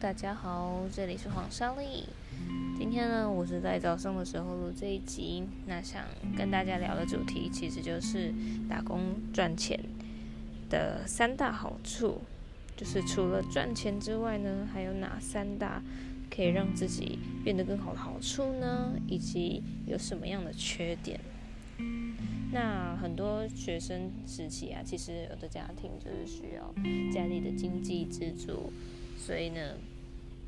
大家好，这里是黄莎莉。今天呢，我是在早上的时候录这一集。那想跟大家聊的主题，其实就是打工赚钱的三大好处。就是除了赚钱之外呢，还有哪三大可以让自己变得更好的好处呢？以及有什么样的缺点？那很多学生时期啊，其实有的家庭就是需要家里的经济支柱，所以呢，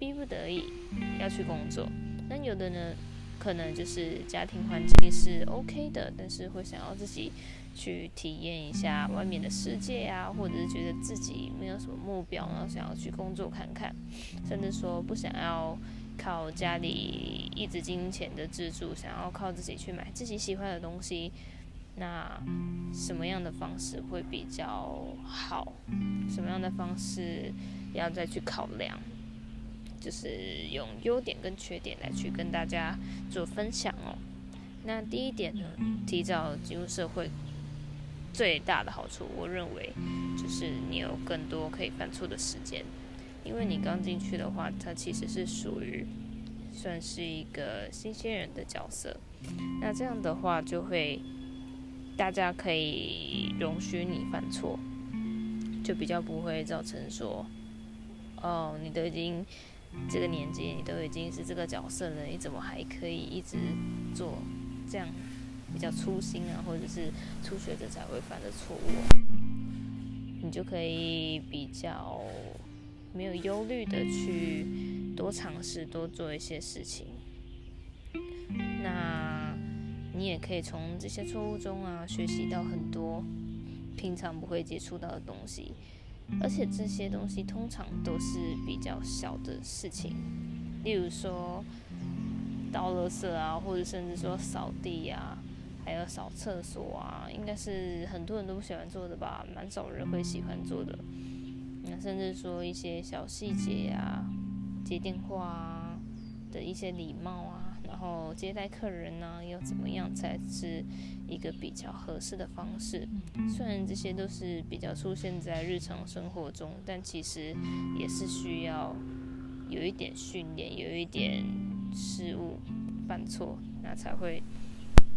逼不得已要去工作。那有的呢，可能就是家庭环境是 OK 的，但是会想要自己去体验一下外面的世界啊，或者是觉得自己没有什么目标，然后想要去工作看看，甚至说不想要靠家里一直金钱的支柱，想要靠自己去买自己喜欢的东西。那什么样的方式会比较好？什么样的方式要再去考量？就是用优点跟缺点来去跟大家做分享哦。那第一点呢，提早进入社会最大的好处，我认为就是你有更多可以犯错的时间。因为你刚进去的话，它其实是属于算是一个新鲜人的角色。那这样的话就会。大家可以容许你犯错，就比较不会造成说，哦，你都已经这个年纪，你都已经是这个角色了，你怎么还可以一直做这样比较粗心啊，或者是初学者才会犯的错误？你就可以比较没有忧虑的去多尝试，多做一些事情。那。你也可以从这些错误中啊，学习到很多平常不会接触到的东西，而且这些东西通常都是比较小的事情，例如说倒垃圾啊，或者甚至说扫地呀，还有扫厕所啊，应该是很多人都不喜欢做的吧，蛮少人会喜欢做的。那甚至说一些小细节呀，接电话啊的一些礼貌啊。然后接待客人呢，要怎么样才是一个比较合适的方式？虽然这些都是比较出现在日常生活中，但其实也是需要有一点训练，有一点失误、犯错，那才会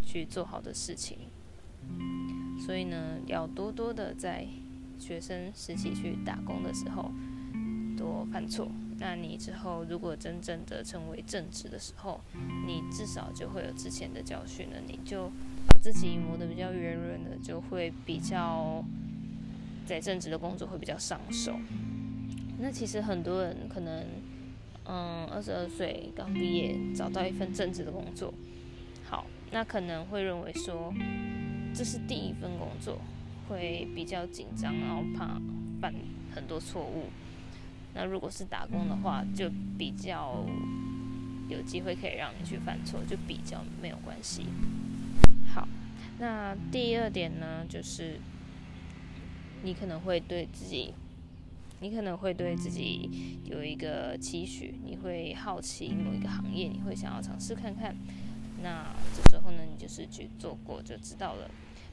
去做好的事情。所以呢，要多多的在学生时期去打工的时候多犯错。那你之后如果真正的成为正职的时候，你至少就会有之前的教训了，你就把自己磨得比较圆润了，就会比较在正职的工作会比较上手。那其实很多人可能，嗯，二十二岁刚毕业找到一份正职的工作，好，那可能会认为说这是第一份工作，会比较紧张，然后怕犯很多错误。那如果是打工的话，就比较有机会可以让你去犯错，就比较没有关系。好，那第二点呢，就是你可能会对自己，你可能会对自己有一个期许，你会好奇某一个行业，你会想要尝试看看。那这时候呢，你就是去做过就知道了。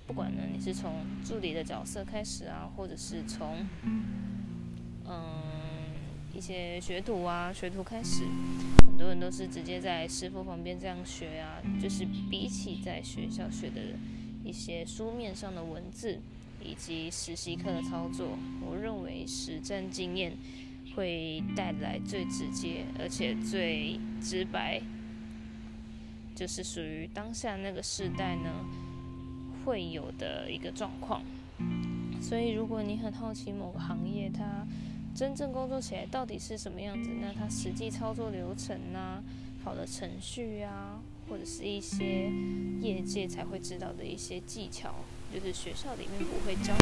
不管呢，你是从助理的角色开始啊，或者是从嗯。些学徒啊，学徒开始，很多人都是直接在师傅旁边这样学啊。就是比起在学校学的一些书面上的文字以及实习课的操作，我认为实战经验会带来最直接而且最直白，就是属于当下那个时代呢会有的一个状况。所以，如果你很好奇某个行业，它真正工作起来到底是什么样子？那它实际操作流程啊，跑的程序啊，或者是一些业界才会知道的一些技巧，就是学校里面不会教。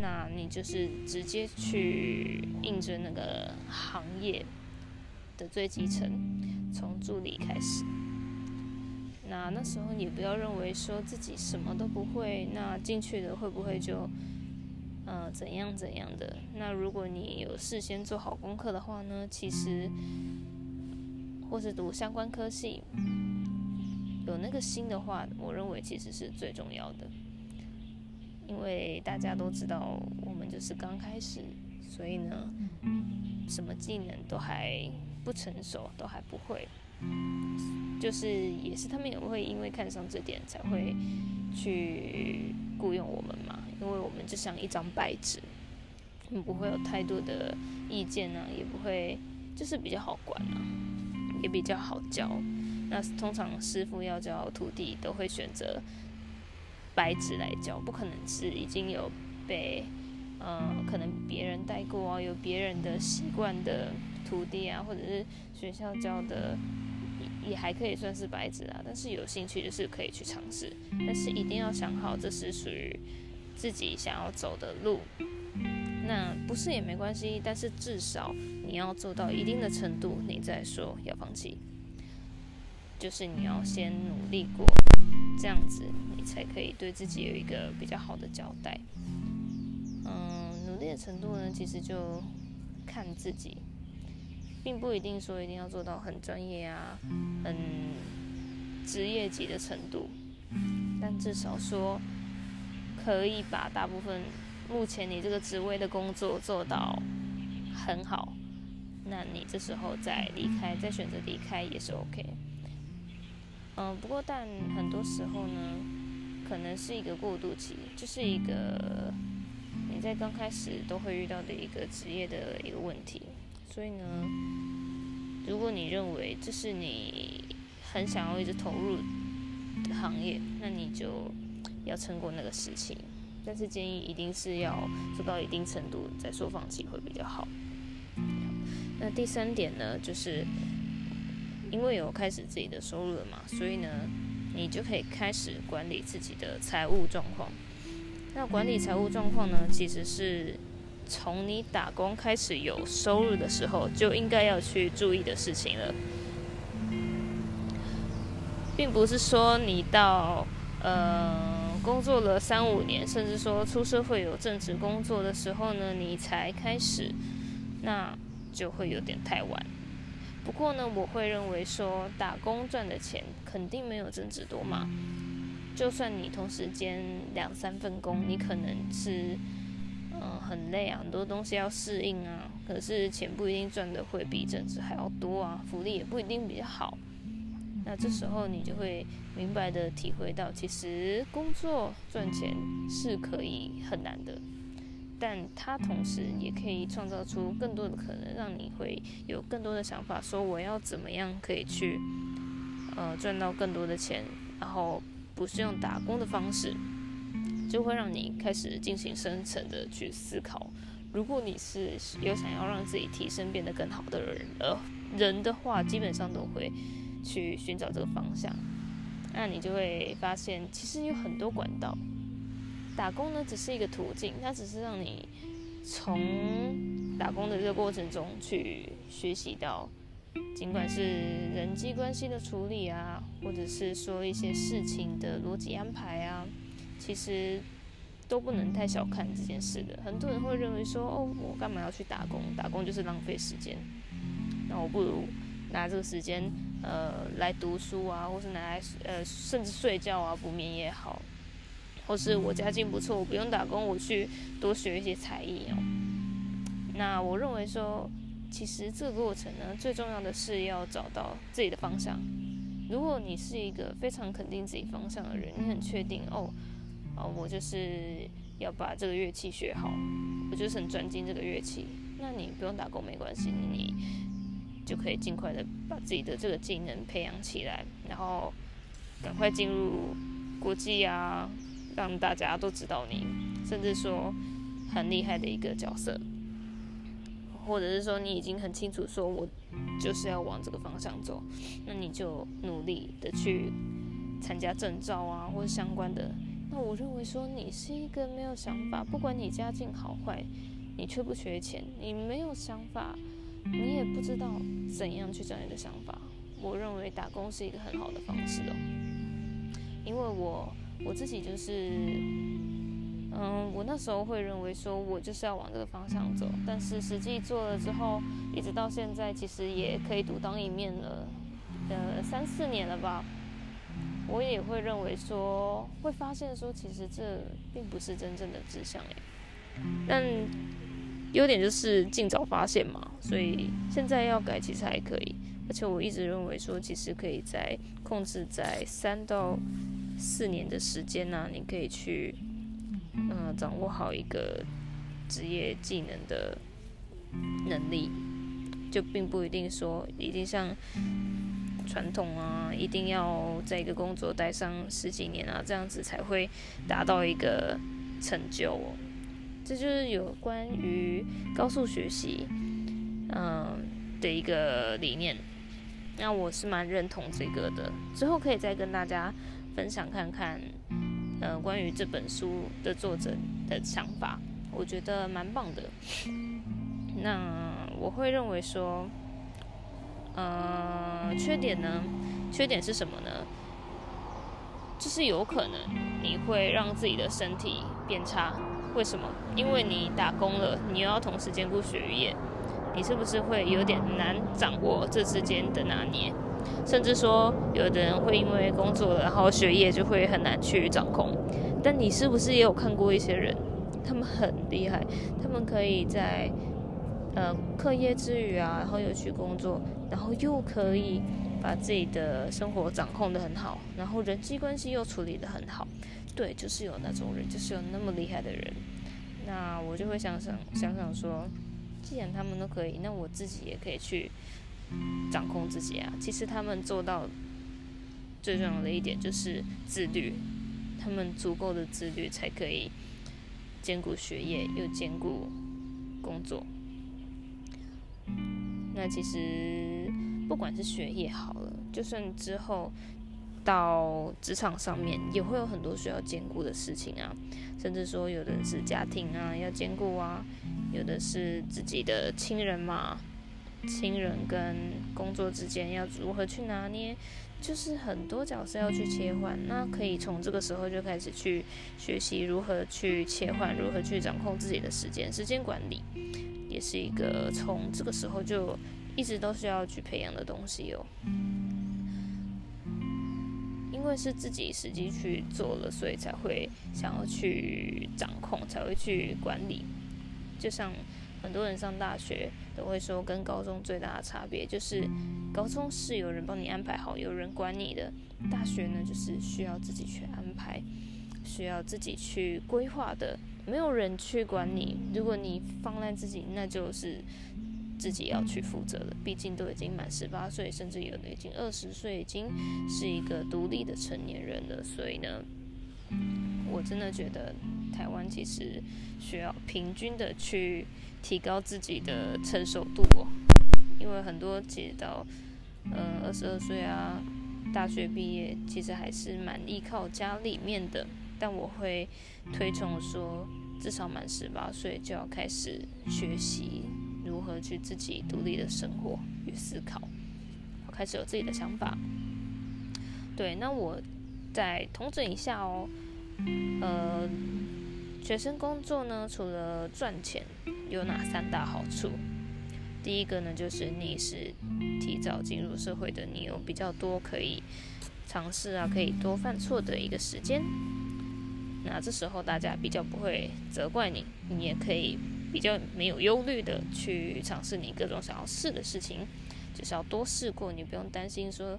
那你就是直接去应征那个行业的最基层，从助理开始。那那时候你不要认为说自己什么都不会，那进去了会不会就？呃，怎样怎样的？那如果你有事先做好功课的话呢？其实，或是读相关科系，有那个心的话，我认为其实是最重要的。因为大家都知道，我们就是刚开始所以呢，什么技能都还不成熟，都还不会。就是也是他们也会因为看上这点才会去雇佣我们嘛，因为我们就像一张白纸，不会有太多的意见啊，也不会就是比较好管啊，也比较好教。那通常师傅要教徒弟都会选择白纸来教，不可能是已经有被呃可能别人带过啊，有别人的习惯的徒弟啊，或者是学校教的。也还可以算是白纸啊，但是有兴趣就是可以去尝试，但是一定要想好这是属于自己想要走的路。那不是也没关系，但是至少你要做到一定的程度，你再说要放弃。就是你要先努力过，这样子你才可以对自己有一个比较好的交代。嗯，努力的程度呢，其实就看自己。并不一定说一定要做到很专业啊，很职业级的程度，但至少说可以把大部分目前你这个职位的工作做到很好，那你这时候再离开，再选择离开也是 OK。嗯，不过但很多时候呢，可能是一个过渡期，就是一个你在刚开始都会遇到的一个职业的一个问题。所以呢，如果你认为这是你很想要一直投入的行业，那你就要撑过那个事情。但是建议一定是要做到一定程度再说放弃会比较好。那第三点呢，就是因为有开始自己的收入了嘛，所以呢，你就可以开始管理自己的财务状况。那管理财务状况呢，其实是。从你打工开始有收入的时候，就应该要去注意的事情了，并不是说你到呃工作了三五年，甚至说出社会有正职工作的时候呢，你才开始，那就会有点太晚。不过呢，我会认为说打工赚的钱肯定没有正职多嘛，就算你同时兼两三份工，你可能是。嗯，很累啊，很多东西要适应啊。可是钱不一定赚的会比正职还要多啊，福利也不一定比较好。那这时候你就会明白的体会到，其实工作赚钱是可以很难的，但它同时也可以创造出更多的可能，让你会有更多的想法，说我要怎么样可以去呃赚到更多的钱，然后不是用打工的方式。就会让你开始进行深层的去思考。如果你是有想要让自己提升变得更好的人，呃，人的话，基本上都会去寻找这个方向。那你就会发现，其实有很多管道。打工呢，只是一个途径，它只是让你从打工的这个过程中去学习到，尽管是人际关系的处理啊，或者是说一些事情的逻辑安排啊。其实都不能太小看这件事的。很多人会认为说，哦，我干嘛要去打工？打工就是浪费时间。那我不如拿这个时间，呃，来读书啊，或是拿来呃，甚至睡觉啊，补眠也好。或是我家境不错，我不用打工，我去多学一些才艺哦。那我认为说，其实这个过程呢，最重要的是要找到自己的方向。如果你是一个非常肯定自己方向的人，你很确定哦。哦，我就是要把这个乐器学好，我就是很专精这个乐器。那你不用打工没关系，你就可以尽快的把自己的这个技能培养起来，然后赶快进入国际啊，让大家都知道你，甚至说很厉害的一个角色，或者是说你已经很清楚说我就是要往这个方向走，那你就努力的去参加证照啊，或者相关的。那我认为说，你是一个没有想法，不管你家境好坏，你缺不缺钱，你没有想法，你也不知道怎样去找你的想法。我认为打工是一个很好的方式哦，因为我我自己就是，嗯，我那时候会认为说我就是要往这个方向走，但是实际做了之后，一直到现在，其实也可以独当一面了，呃，三四年了吧。我也会认为说，会发现说，其实这并不是真正的志向诶。但优点就是尽早发现嘛，所以现在要改其实还可以。而且我一直认为说，其实可以在控制在三到四年的时间呢、啊，你可以去嗯、呃、掌握好一个职业技能的能力，就并不一定说一定像传统啊，一定要在一个工作待上十几年啊，这样子才会达到一个成就哦。这就是有关于高速学习嗯、的一个理念。那我是蛮认同这个的，之后可以再跟大家分享看看，呃，关于这本书的作者的想法，我觉得蛮棒的。那我会认为说，呃，缺点呢？缺点是什么呢？就是有可能你会让自己的身体变差。为什么？因为你打工了，你又要同时兼顾学业。你是不是会有点难掌握这之间的拿捏？甚至说，有的人会因为工作，然后学业就会很难去掌控。但你是不是也有看过一些人，他们很厉害，他们可以在呃课业之余啊，然后又去工作，然后又可以把自己的生活掌控得很好，然后人际关系又处理得很好。对，就是有那种人，就是有那么厉害的人。那我就会想想想想说。既然他们都可以，那我自己也可以去掌控自己啊。其实他们做到最重要的一点就是自律，他们足够的自律才可以兼顾学业又兼顾工作。那其实不管是学业好了，就算之后到职场上面，也会有很多需要兼顾的事情啊。甚至说，有的是家庭啊要兼顾啊。有的是自己的亲人嘛，亲人跟工作之间要如何去拿捏，就是很多角色要去切换。那可以从这个时候就开始去学习如何去切换，如何去掌控自己的时间，时间管理也是一个从这个时候就一直都需要去培养的东西哦。因为是自己实际去做了，所以才会想要去掌控，才会去管理。就像很多人上大学都会说，跟高中最大的差别就是，高中是有人帮你安排好，有人管你的；大学呢，就是需要自己去安排，需要自己去规划的，没有人去管你。如果你放烂自己，那就是自己要去负责了。毕竟都已经满十八岁，甚至有的已经二十岁，已经是一个独立的成年人了。所以呢，我真的觉得。台湾其实需要平均的去提高自己的成熟度哦，因为很多其实到嗯二十二岁啊，大学毕业其实还是蛮依靠家里面的，但我会推崇说，至少满十八岁就要开始学习如何去自己独立的生活与思考，我开始有自己的想法。对，那我再统整一下哦，呃。学生工作呢，除了赚钱，有哪三大好处？第一个呢，就是你是提早进入社会的，你有比较多可以尝试啊，可以多犯错的一个时间。那这时候大家比较不会责怪你，你也可以比较没有忧虑的去尝试你各种想要试的事情，就是要多试过，你不用担心说。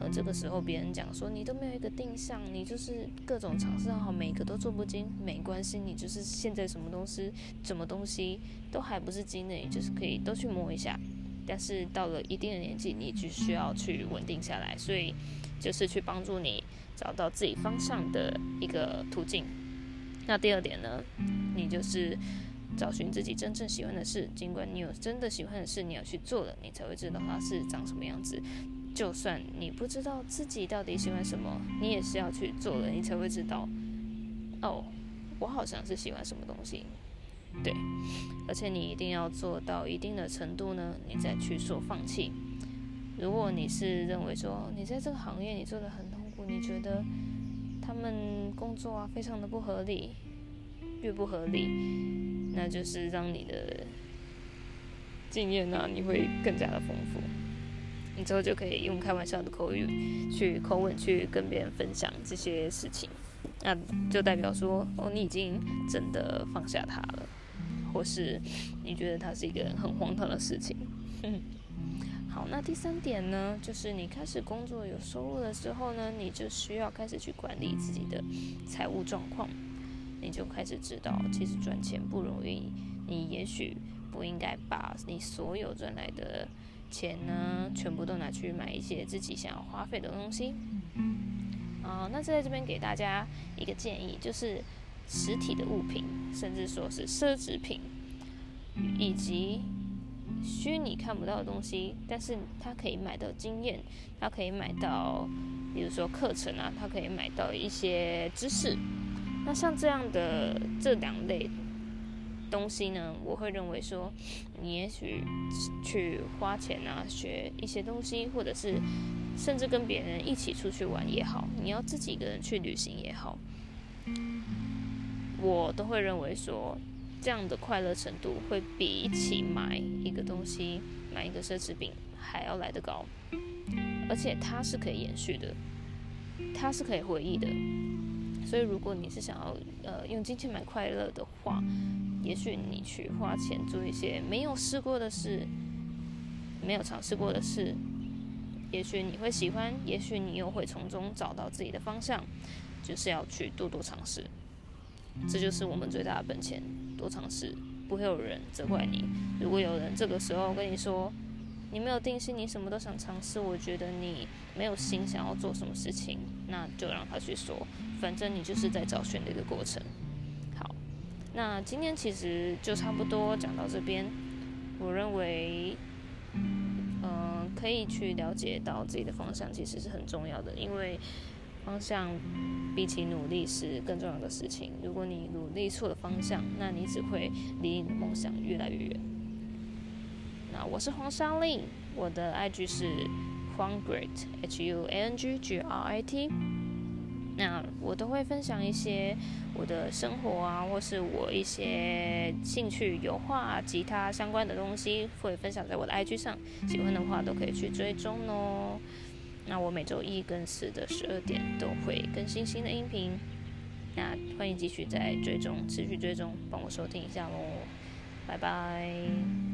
呃这个时候，别人讲说你都没有一个定向，你就是各种尝试好，每个都做不精，没关系，你就是现在什么东西、什么东西都还不是精的，你就是可以都去摸一下。但是到了一定的年纪，你就需要去稳定下来，所以就是去帮助你找到自己方向的一个途径。那第二点呢，你就是找寻自己真正喜欢的事，尽管你有真的喜欢的事，你要去做了，你才会知道它是长什么样子。就算你不知道自己到底喜欢什么，你也是要去做了，你才会知道。哦，我好像是喜欢什么东西，对。而且你一定要做到一定的程度呢，你再去说放弃。如果你是认为说你在这个行业你做得很痛苦，你觉得他们工作啊非常的不合理，越不合理，那就是让你的经验呢，你会更加的丰富。你之后就可以用开玩笑的口语去口吻去跟别人分享这些事情，那就代表说哦，你已经真的放下他了，或是你觉得他是一个很荒唐的事情。好，那第三点呢，就是你开始工作有收入的时候呢，你就需要开始去管理自己的财务状况，你就开始知道，其实赚钱不容易，你也许不应该把你所有赚来的钱呢，全部都拿去买一些自己想要花费的东西。啊，那在这边给大家一个建议，就是实体的物品，甚至说是奢侈品，以及虚拟看不到的东西，但是它可以买到经验，它可以买到，比如说课程啊，它可以买到一些知识。那像这样的这两类东西呢，我会认为说，你也许去花钱啊，学一些东西，或者是。甚至跟别人一起出去玩也好，你要自己一个人去旅行也好，我都会认为说，这样的快乐程度会比一起买一个东西、买一个奢侈品还要来得高，而且它是可以延续的，它是可以回忆的。所以，如果你是想要呃用金钱买快乐的话，也许你去花钱做一些没有试过的事，没有尝试过的事。也许你会喜欢，也许你又会从中找到自己的方向，就是要去多多尝试。这就是我们最大的本钱，多尝试，不会有人责怪你。如果有人这个时候跟你说，你没有定心，你什么都想尝试，我觉得你没有心想要做什么事情，那就让他去说，反正你就是在找寻的一个过程。好，那今天其实就差不多讲到这边，我认为。嗯可以去了解到自己的方向，其实是很重要的，因为方向比起努力是更重要的事情。如果你努力错了方向，那你只会离你的梦想越来越远。那我是黄莎莉，我的 IG 是 Huanggrit，H U A N G G R I T。那我都会分享一些我的生活啊，或是我一些兴趣、油画、吉他相关的东西，会分享在我的 IG 上。喜欢的话都可以去追踪哦。那我每周一跟四的十二点都会更新新的音频。那欢迎继续再追踪，持续追踪，帮我收听一下喽。拜拜。